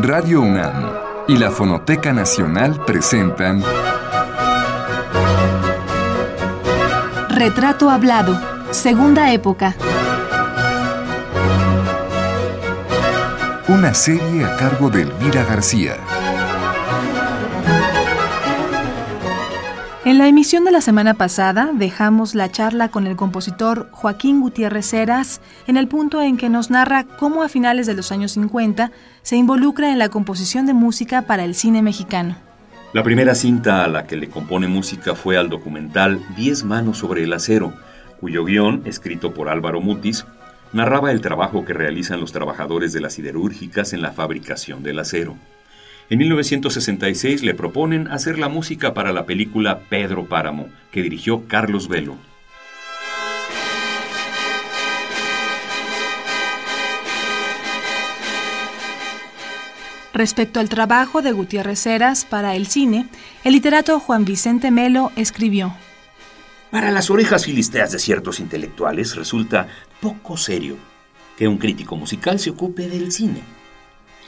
Radio UNAM y la Fonoteca Nacional presentan Retrato Hablado, Segunda Época. Una serie a cargo de Elvira García. En la emisión de la semana pasada dejamos la charla con el compositor Joaquín Gutiérrez Heras en el punto en que nos narra cómo a finales de los años 50 se involucra en la composición de música para el cine mexicano. La primera cinta a la que le compone música fue al documental Diez manos sobre el acero, cuyo guion, escrito por Álvaro Mutis, narraba el trabajo que realizan los trabajadores de las siderúrgicas en la fabricación del acero. En 1966 le proponen hacer la música para la película Pedro Páramo, que dirigió Carlos Velo. Respecto al trabajo de Gutiérrez Heras para el cine, el literato Juan Vicente Melo escribió: Para las orejas filisteas de ciertos intelectuales resulta poco serio que un crítico musical se ocupe del cine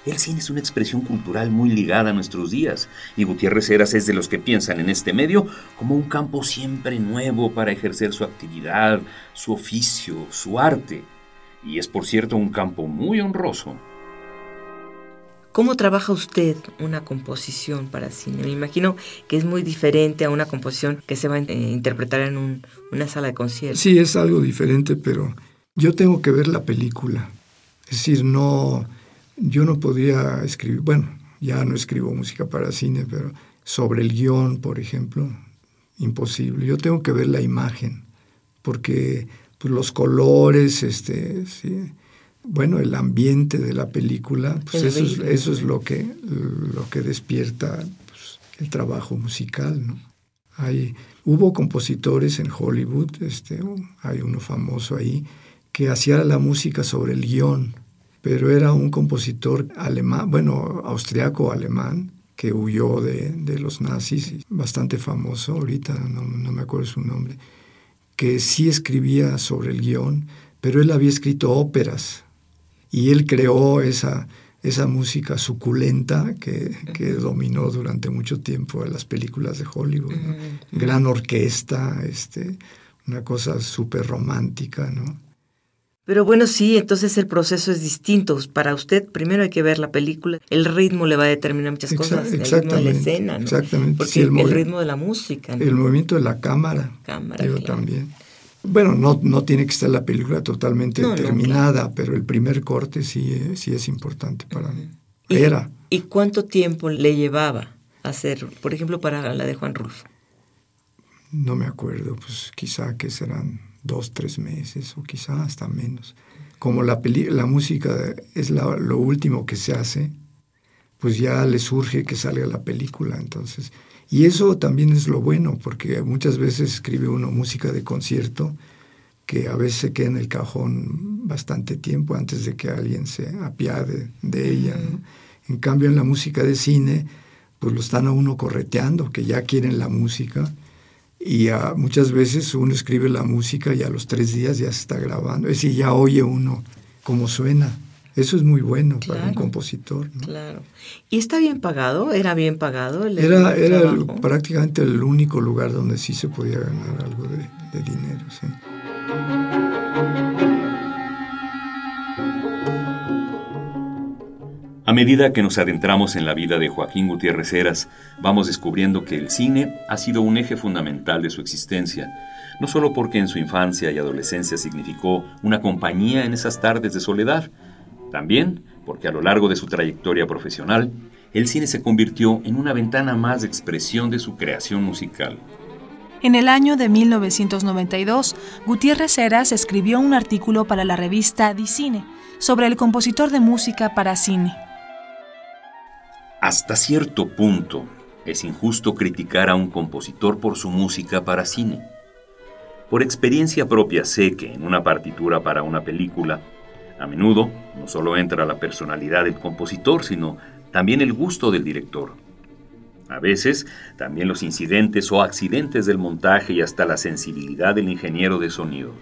el cine es una expresión cultural muy ligada a nuestros días, y Gutiérrez Heras es de los que piensan en este medio como un campo siempre nuevo para ejercer su actividad, su oficio, su arte. Y es, por cierto, un campo muy honroso. ¿Cómo trabaja usted una composición para cine? Me imagino que es muy diferente a una composición que se va a eh, interpretar en una sala de conciertos. Sí, es algo diferente, pero yo tengo que ver la película. Es decir, no yo no podría escribir, bueno, ya no escribo música para cine, pero sobre el guion, por ejemplo, imposible. Yo tengo que ver la imagen, porque pues, los colores, este, bueno, el ambiente de la película, pues eso es, eso es, lo que, lo que despierta pues, el trabajo musical, ¿no? Hay, hubo compositores en Hollywood, este, hay uno famoso ahí, que hacía la música sobre el guion pero era un compositor alemán, bueno, austriaco alemán, que huyó de, de los nazis, bastante famoso, ahorita no, no, me acuerdo su nombre, que sí escribía sobre el guion, pero él había escrito óperas y él creó esa, esa música suculenta que, que dominó durante mucho tiempo en las películas de Hollywood. Gran orquesta, este, una cosa súper romántica, ¿no? Pero bueno, sí, entonces el proceso es distinto. Para usted primero hay que ver la película, el ritmo le va a determinar muchas cosas, el ritmo de la escena, ¿no? Exactamente. Porque el, ritmo de la música. El movimiento de la cámara. Cámara. también. Bueno, no, no tiene que estar la película totalmente terminada, pero el primer corte sí, sí es importante para mí. Era. ¿Y cuánto tiempo le llevaba hacer, por ejemplo, para la de Juan Rulfo? No me acuerdo, pues quizá que serán dos, tres meses o quizá hasta menos. Como la, la música es lo último que se hace, pues ya le surge que salga la película. Entonces, y eso también es lo bueno, porque muchas veces escribe uno música de concierto que a veces se queda en el cajón bastante tiempo antes de que alguien se apiade de ella. En cambio, en la música de cine, pues lo están a uno correteando, que ya quieren la música y muchas veces uno escribe la música y a los tres días ya se está grabando. Es decir, ya oye uno cómo suena. Eso es muy bueno para un compositor. Claro. ¿Y está bien pagado? ¿Era bien pagado? El, era era prácticamente el único lugar donde sí se podía ganar algo de, de dinero. Sí. A medida que nos adentramos en la vida de Joaquín Gutiérrez Heras, vamos descubriendo que el cine ha sido un eje fundamental de su existencia, no solo porque en su infancia y adolescencia significó una compañía en esas tardes de soledad, también porque a lo largo de su trayectoria profesional, el cine se convirtió en una ventana más de expresión de su creación musical. En el año de 1992, Gutiérrez Heras escribió un artículo para la revista Dicine sobre el compositor de música para cine. Hasta cierto punto, es injusto criticar a un compositor por su música para cine. Por experiencia propia sé que en una partitura para una película, a menudo no solo entra la personalidad del compositor, sino también el gusto del director. A veces también los incidentes o accidentes del montaje y hasta la sensibilidad del ingeniero de sonido.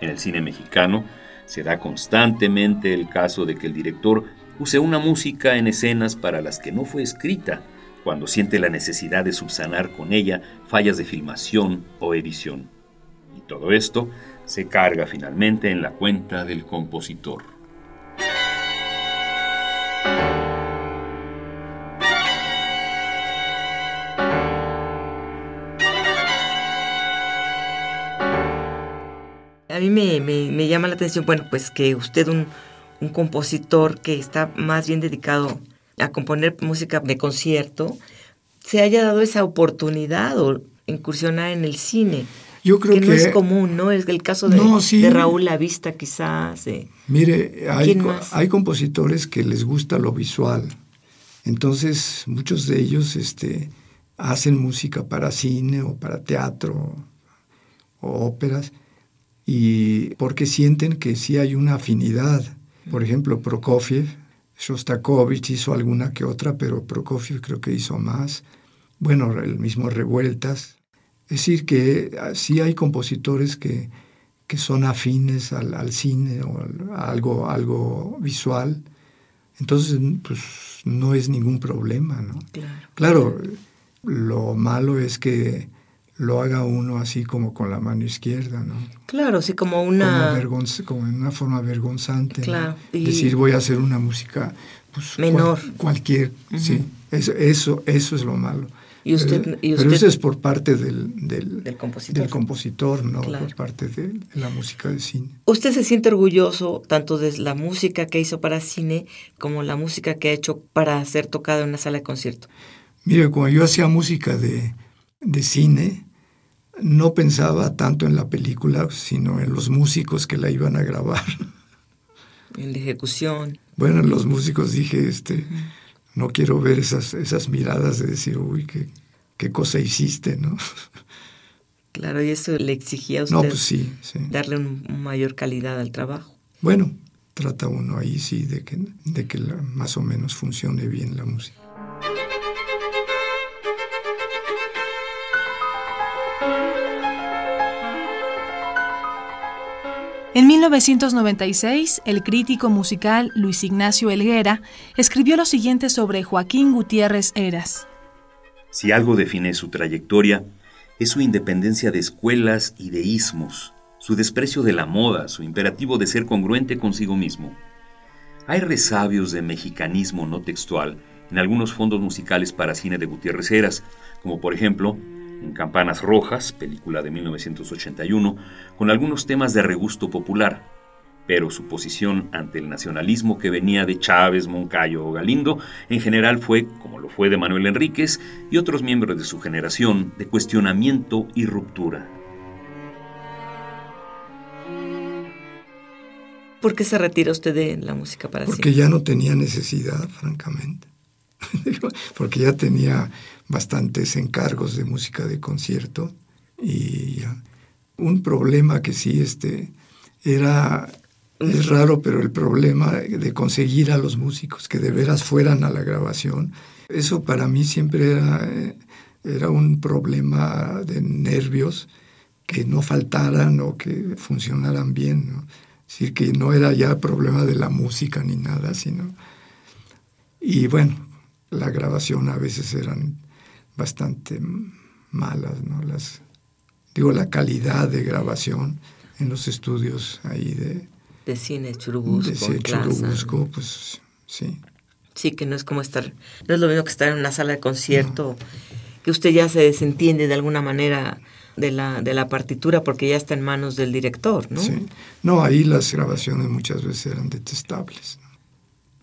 En el cine mexicano se da constantemente el caso de que el director use una música en escenas para las que no fue escrita, cuando siente la necesidad de subsanar con ella fallas de filmación o edición. Y todo esto se carga finalmente en la cuenta del compositor. A mí me, llama la atención, bueno, pues que usted, un, un compositor que está más bien dedicado a componer música de concierto, se haya dado esa oportunidad o incursionar en el cine. Yo creo que, no es común, ¿no? Es el caso de, de Raúl Lavista, quizás. Mire, hay, hay compositores que les gusta lo visual. Entonces, muchos de ellos este, hacen música para cine o para teatro o óperas, y porque sienten que sí hay una afinidad. Por ejemplo, Prokofiev, Shostakovich hizo alguna que otra, pero Prokofiev creo que hizo más. Bueno, el mismo Revueltas. Es decir, que ah, sí hay compositores que, que son afines al, cine o a algo, algo visual. Entonces, pues no es ningún problema, ¿no? Claro. Claro, lo malo es que lo haga uno así como con la mano izquierda, ¿no? Claro, sí, como una... Como, en una forma vergonzante, claro. Decir, voy a hacer una música... Pues, Menor. cualquier, sí. Eso, eso, eso es lo malo. ¿Y usted, pero, eso es por parte del, del, compositor. del compositor, no por parte de, la música de cine. ¿Usted se siente orgulloso tanto de la música que hizo para cine como la música que ha hecho para ser tocada en una sala de concierto? Mire, cuando yo hacía música de, de cine, no pensaba tanto en la película, sino en los músicos que la iban a grabar. En la ejecución. Bueno, los músicos dije, este no quiero ver esas, esas miradas de decir, uy, qué, qué cosa hiciste, ¿no? Claro, y eso le exigía a usted no, pues sí, darle una mayor calidad al trabajo. Bueno, trata uno ahí sí de que, de que más o menos funcione bien la música. En 1996, el crítico musical Luis Ignacio Elguera escribió lo siguiente sobre Joaquín Gutiérrez Eras. Si algo define su trayectoria, es su independencia de escuelas y de ismos, su desprecio de la moda, su imperativo de ser congruente consigo mismo. Hay resabios de mexicanismo no textual en algunos fondos musicales para cine de Gutiérrez Eras, como por ejemplo en Campanas Rojas, película de 1981, con algunos temas de regusto popular, pero su posición ante el nacionalismo que venía de Chávez, Moncayo o Galindo en general fue, como lo fue de Manuel Enríquez y otros miembros de su generación, de cuestionamiento y ruptura. ¿Por qué se retira usted de la música para Porque ya no tenía necesidad, francamente. Porque ya tenía bastantes encargos de música de concierto y un problema que sí este era es raro pero el problema de conseguir a los músicos que de veras fueran a la grabación eso para mí siempre era era un problema de nervios que no faltaran o que funcionaran bien ¿no? es decir que no era ya problema de la música ni nada sino y bueno la grabación a veces eran bastante malas, ¿no? Las, digo, la calidad de grabación en los estudios ahí de... De cine Churubusco. De Churubusco, pues sí. Sí, que no es como estar, no es lo mismo que estar en una sala de concierto, que usted ya se desentiende de alguna manera de la, de la partitura porque ya está en manos del director, ¿no? Sí. No, ahí las grabaciones muchas veces eran detestables.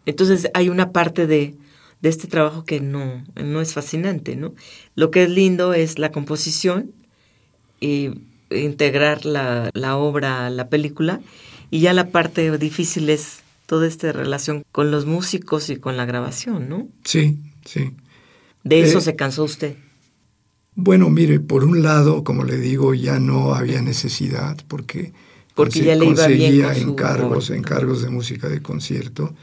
Entonces hay una parte de, de este trabajo que no, no es fascinante, ¿no? Lo que es lindo es la composición y integrar la, obra a la película y ya la parte difícil es toda esta relación con los músicos y con la grabación, ¿no? Sí, sí. ¿De eso eh, se cansó usted? Bueno, mire, por un lado, como le digo, ya no había necesidad porque, porque ya le iba bien encargos, encargos de música de concierto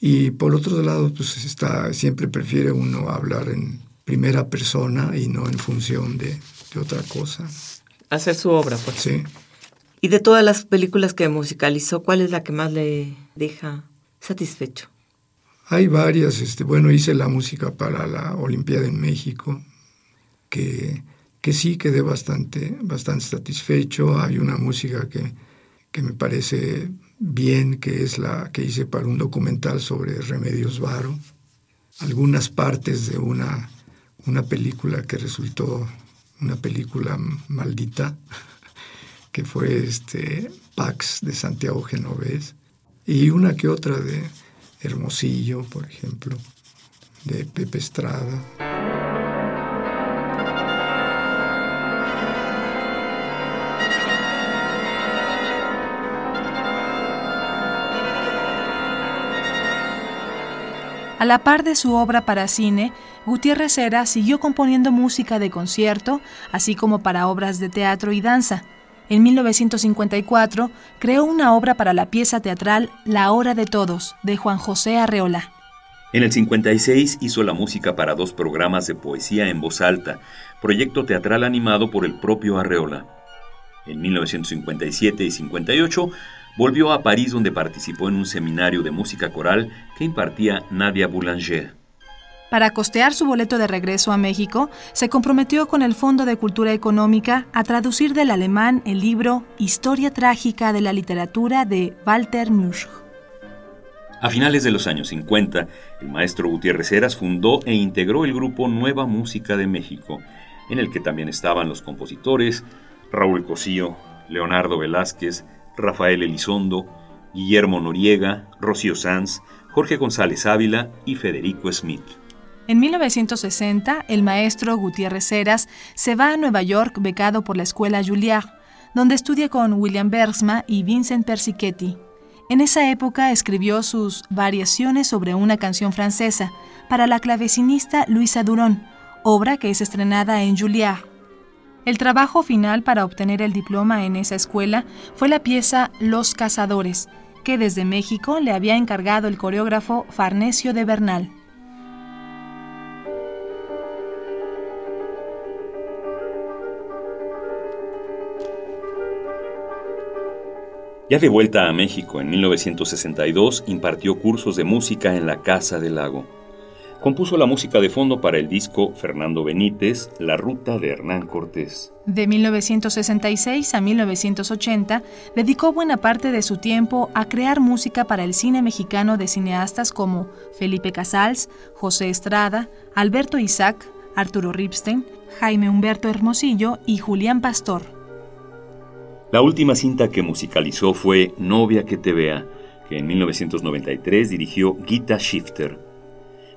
y por otro lado, pues está, siempre prefiere uno hablar en primera persona y no en función de, otra cosa. Hacer su obra, pues. Sí. Y de todas las películas que musicalizó, ¿cuál es la que más le deja satisfecho? Hay varias, este, bueno, hice la música para la Olimpiada en México, que, que sí quedé bastante, bastante satisfecho. Hay una música que, que me parece bien, que es la que hice para un documental sobre Remedios Varo. Algunas partes de una, una película que resultó una película maldita, que fue este Pax de Santiago Genovés, y una que otra de Hermosillo, por ejemplo, de Pepe Estrada. A la par de su obra para cine, Gutiérrez Era siguió componiendo música de concierto, así como para obras de teatro y danza. En 1954 creó una obra para la pieza teatral La Hora de Todos, de Juan José Arreola. En el 56 hizo la música para dos programas de poesía en voz alta, proyecto teatral animado por el propio Arreola. En 1957 y 58 volvió a París donde participó en un seminario de música coral que impartía Nadia Boulanger. Para costear su boleto de regreso a México, se comprometió con el Fondo de Cultura Económica a traducir del alemán el libro Historia trágica de la literatura de Walter Musch. A finales de los años 50, el maestro Gutiérrez Heras fundó e integró el grupo Nueva Música de México, en el que también estaban los compositores Raúl Cosío, Leonardo Velázquez, Rafael Elizondo, Guillermo Noriega, Rocío Sanz, Jorge González Ávila y Federico Smith. En 1960, el maestro Gutiérrez Heras se va a Nueva York becado por la escuela Juilliard, donde estudia con William Bergsma y Vincent Persichetti. En esa época escribió sus Variaciones sobre una canción francesa para la clavecinista Luisa Durón, obra que es estrenada en Juilliard. El trabajo final para obtener el diploma en esa escuela fue la pieza Los Cazadores, que desde México le había encargado el coreógrafo Farnesio de Bernal. Ya de vuelta a México en 1962, impartió cursos de música en la Casa del Lago. Compuso la música de fondo para el disco Fernando Benítez, La Ruta de Hernán Cortés. De 1966 a 1980, dedicó buena parte de su tiempo a crear música para el cine mexicano de cineastas como Felipe Casals, José Estrada, Alberto Isaac, Arturo Ripstein, Jaime Humberto Hermosillo y Julián Pastor. La última cinta que musicalizó fue Novia que te vea, que en 1993 dirigió Gita Shifter.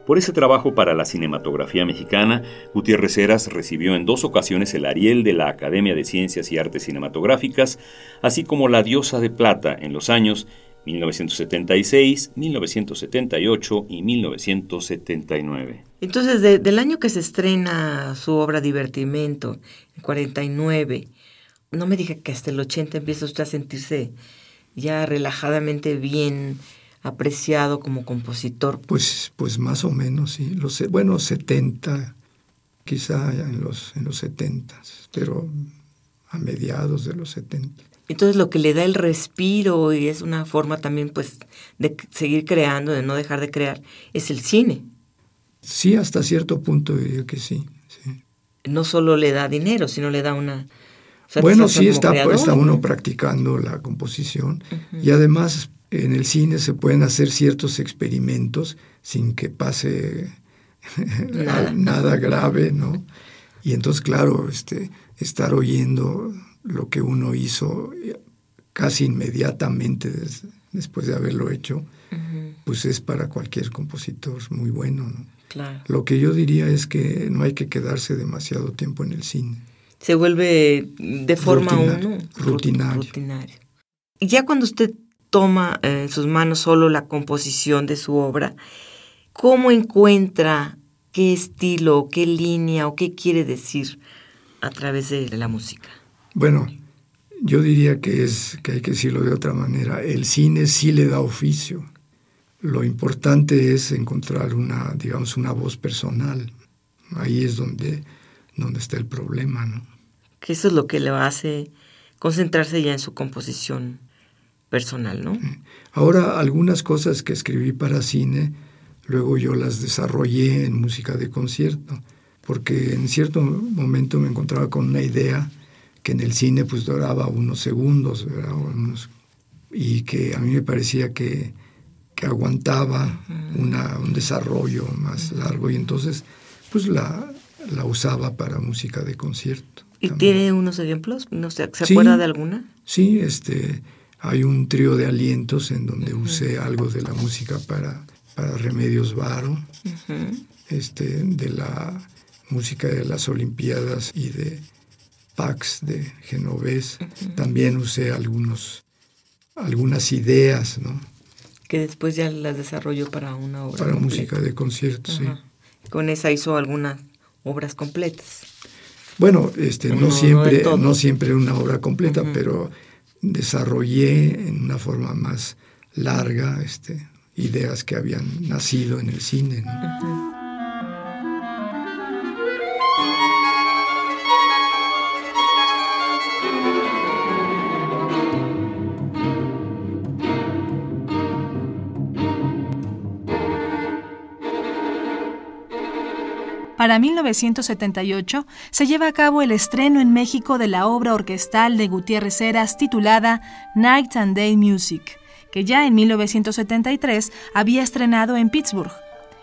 Por ese trabajo para la cinematografía mexicana, Gutiérrez Heras recibió en dos ocasiones el Ariel de la Academia de Ciencias y Artes Cinematográficas, así como la Diosa de Plata en los años 1976, 1978 y 1979. Entonces, del año que se estrena su obra Divertimento, en 49, no me diga que hasta el 80 empieza usted a sentirse ya relajadamente bien apreciado como compositor. Pues, pues más o menos, sí. Los, bueno, 70, quizá en los, en los 70, pero a mediados de los 70. Entonces lo que le da el respiro y es una forma también pues de seguir creando, de no dejar de crear, es el cine. Sí, hasta cierto punto diría que sí, sí. No solo le da dinero, sino le da una, bueno, sí está, está uno practicando la composición y además en el cine se pueden hacer ciertos experimentos sin que pase nada. grave, ¿no? Y entonces, claro, este, estar oyendo lo que uno hizo casi inmediatamente después de haberlo hecho, pues es para cualquier compositor muy bueno, ¿no? Claro. Lo que yo diría es que no hay que quedarse demasiado tiempo en el cine se vuelve de forma uno, rutinario. Y ya cuando usted toma en sus manos solo la composición de su obra, ¿cómo encuentra qué estilo, qué línea o qué quiere decir a través de la música? Bueno, yo diría que es que hay que decirlo de otra manera. El cine sí le da oficio. Lo importante es encontrar una, digamos, una voz personal. Ahí es donde donde está el problema, ¿no? Que eso es lo que le hace concentrarse ya en su composición personal, ¿no? Ahora, algunas cosas que escribí para cine luego yo las desarrollé en música de concierto, porque en cierto momento me encontraba con una idea que en el cine pues duraba unos segundos, y que a mí me parecía que, que aguantaba una, un desarrollo más largo y entonces pues la, la usaba para música de concierto. ¿Y tiene unos ejemplos? No sé, ¿Se acuerda de alguna? Sí, este, hay un trío de alientos en donde usé algo de la música para, para Remedios Varo, este, de la música de las Olimpiadas y de Pax de Genovés. También usé algunos, algunas ideas, ¿no? Que después ya las desarrolló para una obra. Para música de concierto, sí. Con esa hizo algunas obras completas. Bueno, este, no, siempre, no, siempre una obra completa, pero desarrollé en una forma más larga este, ideas que habían nacido en el cine. Para 1978 se lleva a cabo el estreno en México de la obra orquestal de Gutiérrez Heras titulada Night and Day Music, que ya en 1973 había estrenado en Pittsburgh.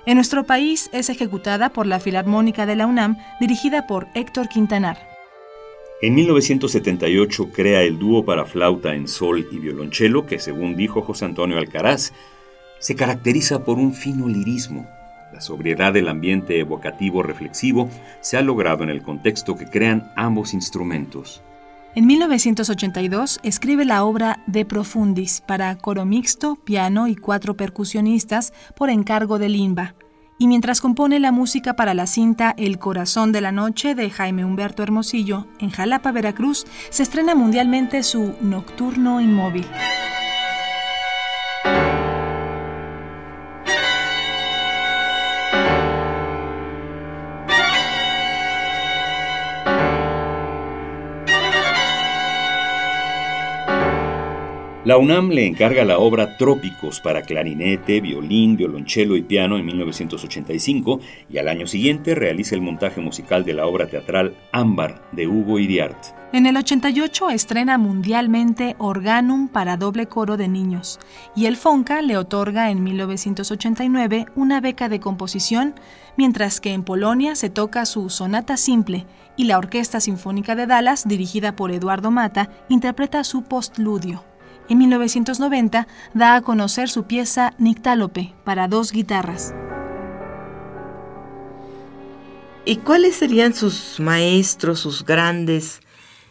En nuestro país es ejecutada por la Filarmónica de la UNAM, dirigida por Héctor Quintanar. En 1978 crea el dúo para flauta en sol y violonchelo que, según dijo José Antonio Alcaraz, se caracteriza por un fino lirismo, la sobriedad del ambiente evocativo reflexivo se ha logrado en el contexto que crean ambos instrumentos. En 1982 escribe la obra De Profundis para coro mixto, piano y cuatro percusionistas por encargo de Limba. Y mientras compone la música para la cinta El corazón de la noche de Jaime Humberto Hermosillo en Jalapa, Veracruz, se estrena mundialmente su Nocturno Inmóvil. La UNAM le encarga la obra Trópicos para clarinete, violín, violonchelo y piano en 1985 y al año siguiente realiza el montaje musical de la obra teatral Ámbar de Hugo Iriart. En el 88 estrena mundialmente Organum para doble coro de niños y el FONCA le otorga en 1989 una beca de composición, mientras que en Polonia se toca su Sonata Simple y la Orquesta Sinfónica de Dallas, dirigida por Eduardo Mata, interpreta su postludio. En 1990 da a conocer su pieza Nictálope para dos guitarras. ¿Y cuáles serían sus maestros, sus grandes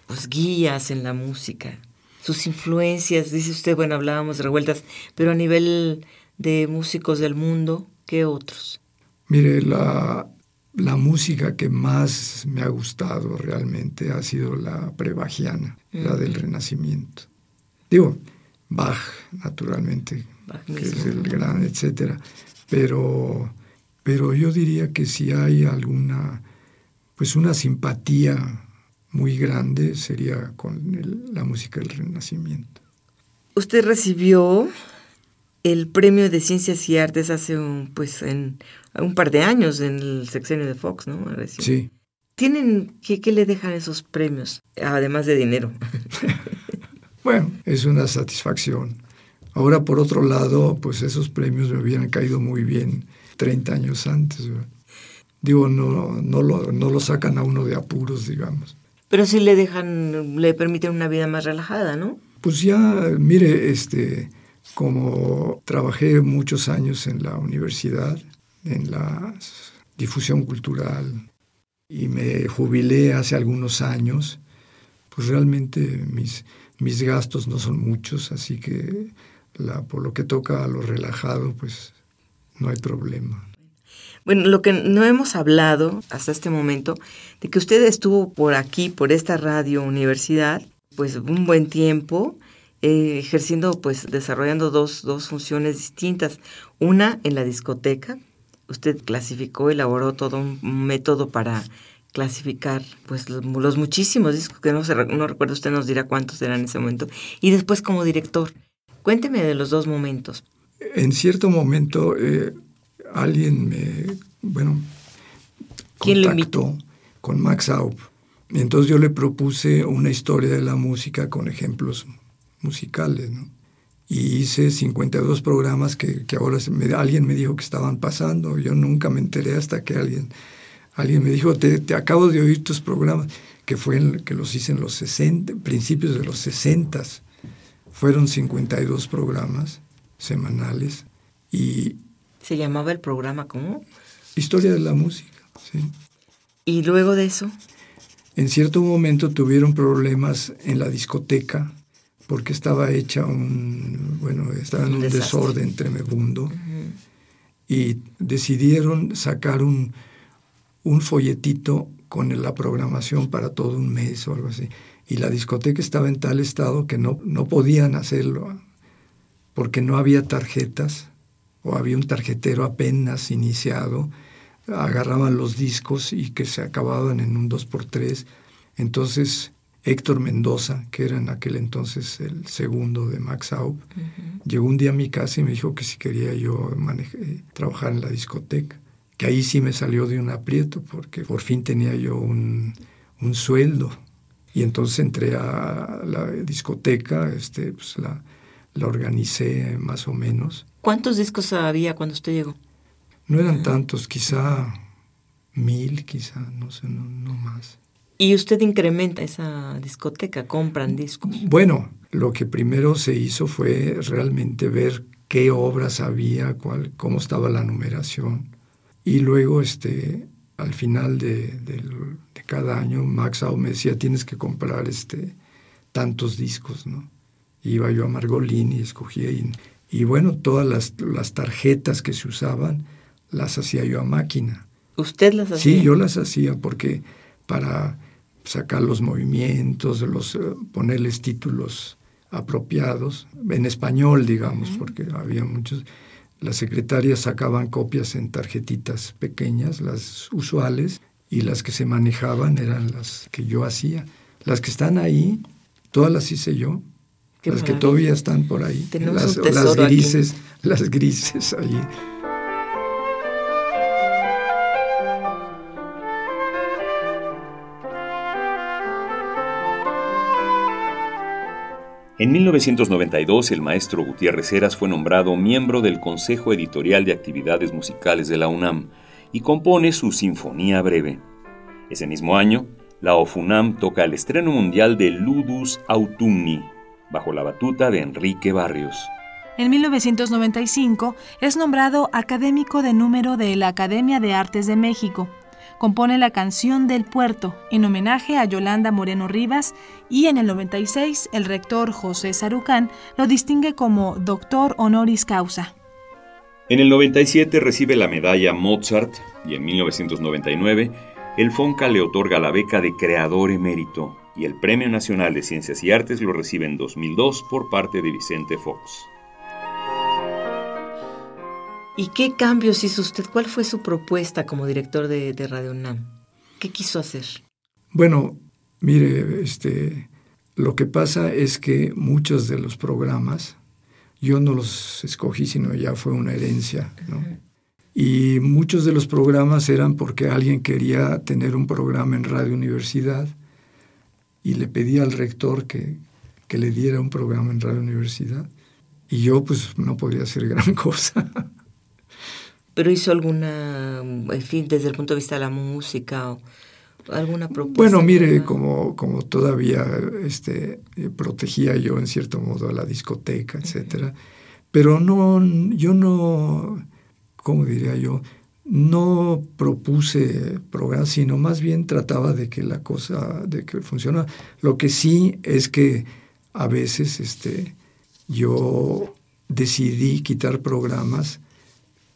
pues, guías en la música? Sus influencias, dice usted, bueno, hablábamos de revueltas, pero a nivel de músicos del mundo, ¿qué otros? Mire, la, la música que más me ha gustado realmente ha sido la prebagiana, la del Renacimiento. Digo, Bach, naturalmente, que es el gran, etcétera. Pero, pero yo diría que si hay alguna, pues una simpatía muy grande sería con la música del Renacimiento. Usted recibió el premio de Ciencias y Artes hace un, pues, en, un par de años en el sexenio de Fox, ¿no? Sí. ¿Tienen, qué, qué le dejan esos premios, además de dinero? Bueno, es una satisfacción. Ahora, por otro lado, pues esos premios me hubieran caído muy bien 30 años antes. Digo, no, no, lo, no lo sacan a uno de apuros, digamos. Pero sí le dejan, le permiten una vida más relajada, ¿no? Pues ya, mire, este, como trabajé muchos años en la universidad, en la difusión cultural, y me jubilé hace algunos años, pues realmente mis, mis gastos no son muchos, así que la, por lo que toca a lo relajado, pues no hay problema. Bueno, lo que no hemos hablado hasta este momento, de que usted estuvo por aquí, por esta radio universidad, pues un buen tiempo, eh, ejerciendo, pues desarrollando dos, dos funciones distintas. Una en la discoteca, usted clasificó, elaboró todo un método para clasificar pues los, muchísimos discos que no, se, no recuerdo, usted nos dirá cuántos eran en ese momento, y después como director. Cuénteme de los dos momentos. En cierto momento, eh, alguien me, bueno, contactó con Max Aup. Entonces yo le propuse una historia de la música con ejemplos musicales, ¿no? Y hice 52 programas que, que ahora alguien me dijo que estaban pasando. Yo nunca me enteré hasta que alguien, alguien me dijo, te, te acabo de oír tus programas, que fue que los hice en los 60, principios de los 60. Fueron 52 programas semanales y... ¿Se llamaba el programa cómo? Historia de la música, sí. ¿Y luego de eso? En cierto momento tuvieron problemas en la discoteca porque estaba hecha un, bueno, estaba en un, desorden tremebundo y decidieron sacar un, un folletito con la programación para todo un mes o algo así. Y la discoteca estaba en tal estado que no, no podían hacerlo porque no había tarjetas o había un tarjetero apenas iniciado. Agarraban los discos y que se acababan en un 2x3. Entonces Héctor Mendoza, que era en aquel entonces el segundo de Max Aup, llegó un día a mi casa y me dijo que si quería yo trabajar en la discoteca, que ahí sí me salió de un aprieto, porque por fin tenía yo un, sueldo. Y entonces entré a la discoteca, este, pues la, la organicé más o menos. ¿Cuántos discos había cuando usted llegó? No eran tantos, quizá mil, quizá, no sé, no más. ¿Y usted incrementa esa discoteca? ¿Compran discos? Bueno, lo que primero se hizo fue realmente ver qué obras había, cuál, cómo estaba la numeración. Y luego, este, al final de, cada año, Max Au me decía, tienes que comprar este, tantos discos, ¿no? Iba yo a Margolini y escogía. Y, y bueno, todas las, las tarjetas que se usaban las hacía yo a máquina. ¿Usted las hacía? Sí, yo las hacía porque para sacar los movimientos, los, eh, ponerles títulos apropiados, en español, digamos, porque había muchos. Las secretarias sacaban copias en tarjetitas pequeñas, las usuales, y las que se manejaban eran las que yo hacía. Las que están ahí, todas las hice yo. las que todavía están por ahí. Las, las, grises, las grises ahí. En 1992, el maestro Gutiérrez Heras fue nombrado miembro del Consejo Editorial de Actividades Musicales de la UNAM y compone su Sinfonía Breve. Ese mismo año, la OFUNAM toca el estreno mundial de Ludus Autumni, bajo la batuta de Enrique Barrios. En 1995 es nombrado académico de número de la Academia de Artes de México compone la canción del puerto en homenaje a Yolanda Moreno Rivas y en el 96 el rector José Sarucán lo distingue como doctor honoris causa. En el 97 recibe la medalla Mozart y en 1999 el FONCA le otorga la beca de creador emérito y el Premio Nacional de Ciencias y Artes lo recibe en 2002 por parte de Vicente Fox. ¿Y qué cambios hizo usted? ¿Cuál fue su propuesta como director de, Radio UNAM? ¿Qué quiso hacer? Bueno, mire, este, lo que pasa es que muchos de los programas, yo no los escogí, sino ya fue una herencia, ¿no? Y muchos de los programas eran porque alguien quería tener un programa en Radio Universidad y le pedía al rector que, que le diera un programa en Radio Universidad. Y yo pues no podía hacer gran cosa. Pero hizo alguna, en fin, desde el punto de vista de la música o alguna propuesta. Bueno, mire, como, como todavía este, eh, protegía yo en cierto modo a la discoteca, etcétera, pero no, yo no, ¿cómo diría yo? No propuse programas, sino más bien trataba de que la cosa, de que funciona. Lo que sí es que a veces este, yo decidí quitar programas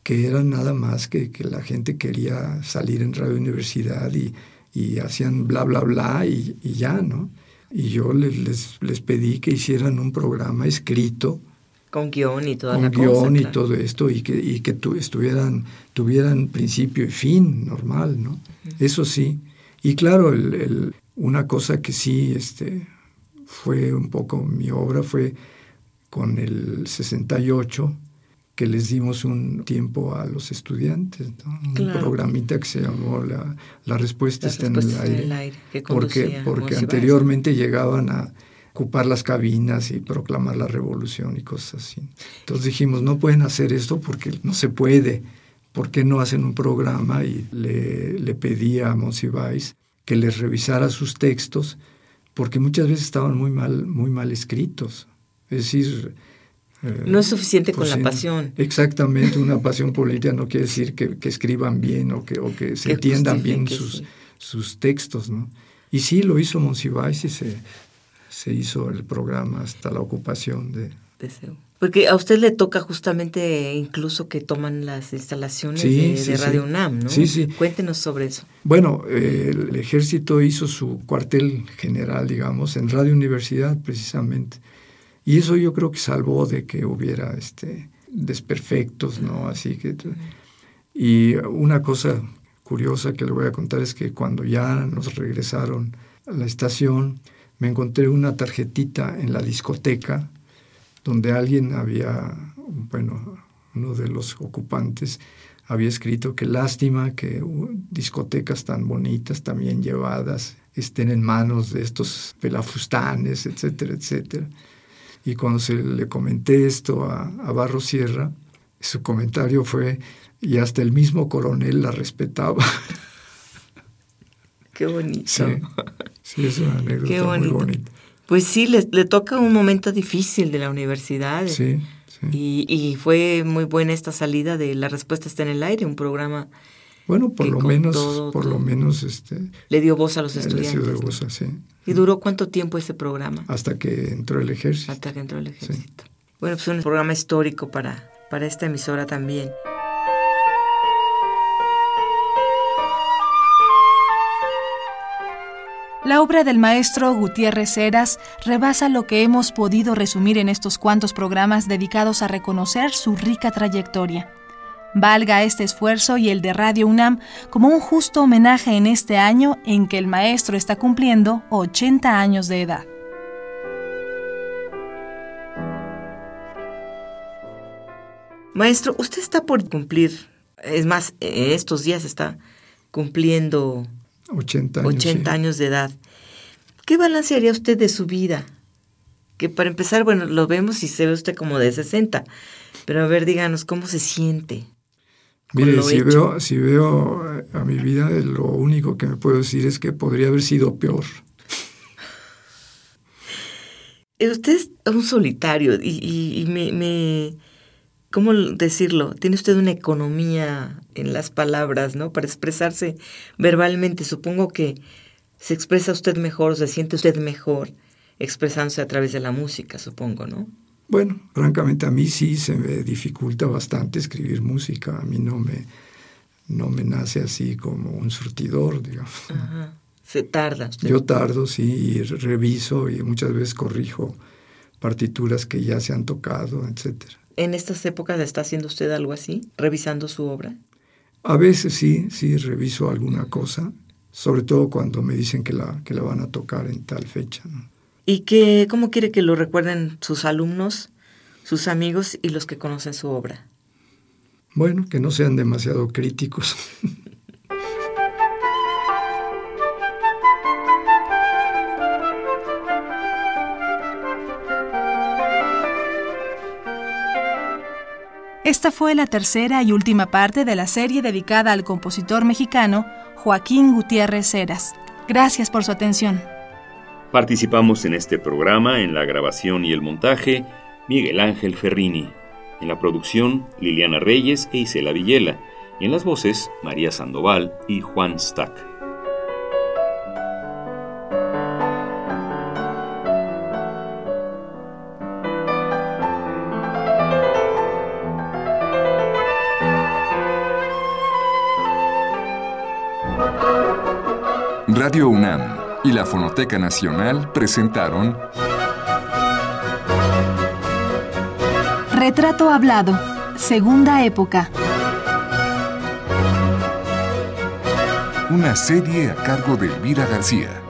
que eran nada más que, que la gente quería salir en Radio Universidad y, y hacían bla, bla, bla y, y, ya, ¿no? Y yo les, les, pedí que hicieran un programa escrito. Con guion y toda con la guion y todo esto, y que, y que tu, estuvieran, tuvieran principio y fin normal, ¿no? Eso sí. Y claro, el, el, una cosa que sí este, fue un poco mi obra fue con el 68, que les dimos un tiempo a los estudiantes, un programita que se llamó La, la respuesta, está, en el aire, porque, porque anteriormente llegaban a ocupar las cabinas y proclamar la revolución y cosas así. Entonces dijimos, no pueden hacer esto porque no se puede. ¿Por qué no hacen un programa? Y le, le pedí a Monsiváis que les revisara sus textos, porque muchas veces estaban muy mal, muy mal escritos. Es decir, no es suficiente con la pasión. Exactamente, una pasión política no quiere decir que, escriban bien o que, o que se entiendan bien sus, sus textos, ¿no? Y sí, lo hizo Monsiváis y se, se hizo el programa hasta la ocupación de... Porque a usted le toca justamente incluso que toman las instalaciones de, Radio UNAM, ¿no? Sí, sí. Cuéntenos sobre eso. Bueno, el ejército hizo su cuartel general, digamos, en Radio Universidad precisamente. Y eso yo creo que salvó de que hubiera este, desperfectos, ¿no? Así que... Y una cosa curiosa que le voy a contar es que cuando ya nos regresaron a la estación, me encontré una tarjetita en la discoteca donde alguien había, bueno, uno de los ocupantes había escrito que lástima que discotecas tan bonitas, tan bien llevadas, estén en manos de estos pelafustanes, etcétera, etcétera. Y cuando se le comenté esto a, a Barro Sierra, su comentario fue, y hasta el mismo coronel la respetaba. Qué bonito. Sí, es una anécdota muy bonita. Pues sí, le, le, toca un momento difícil de la universidad. Sí, sí. Y, y, fue muy buena esta salida de La Respuesta está en el aire, un programa bueno, por lo menos, por lo menos, este, le dio voz a los estudiantes. Le dio voz, sí. ¿Y duró cuánto tiempo ese programa? Hasta que entró el ejército. Hasta que entró el ejército. Bueno, pues un programa histórico para, para esta emisora también. La obra del maestro Gutiérrez Heras rebasa lo que hemos podido resumir en estos cuantos programas dedicados a reconocer su rica trayectoria. Valga este esfuerzo y el de Radio UNAM como un justo homenaje en este año en que el maestro está cumpliendo 80 años de edad. Maestro, usted está por cumplir, es más, estos días está cumpliendo 80 años, 80 años de edad. ¿Qué balance haría usted de su vida? Que para empezar, bueno, lo vemos y se ve usted como de 60, pero a ver, díganos, ¿cómo se siente? Mire, si veo, si veo a mi vida, lo único que me puedo decir es que podría haber sido peor. Eh, usted es un solitario y, me, me, ¿cómo decirlo? Tiene usted una economía en las palabras, ¿no? Para expresarse verbalmente. Supongo que se expresa usted mejor, se siente usted mejor expresándose a través de la música, supongo, ¿no? Bueno, francamente a mí sí se me dificulta bastante escribir música. A mí no me, no me nace así como un surtidor, digamos. Se tarda. Yo tardo, sí, y reviso y muchas veces corrijo partituras que ya se han tocado, etc. ¿En estas épocas está haciendo usted algo así, revisando su obra? A veces sí, sí, reviso alguna cosa, sobre todo cuando me dicen que la, que la van a tocar en tal fecha. ¿no? ¿Y que, cómo quiere que lo recuerden sus alumnos, sus amigos y los que conocen su obra? Bueno, que no sean demasiado críticos. Esta fue la tercera y última parte de la serie dedicada al compositor mexicano Joaquín Gutiérrez Heras. Gracias por su atención. Participamos en este programa en la grabación y el montaje Miguel Ángel Ferrini, en la producción Liliana Reyes e Isela Villela, y en las voces María Sandoval y Juan Stack. Radio UNAM y la Fonoteca Nacional presentaron Retrato Hablado, Segunda Época. Una serie a cargo de Elvira García.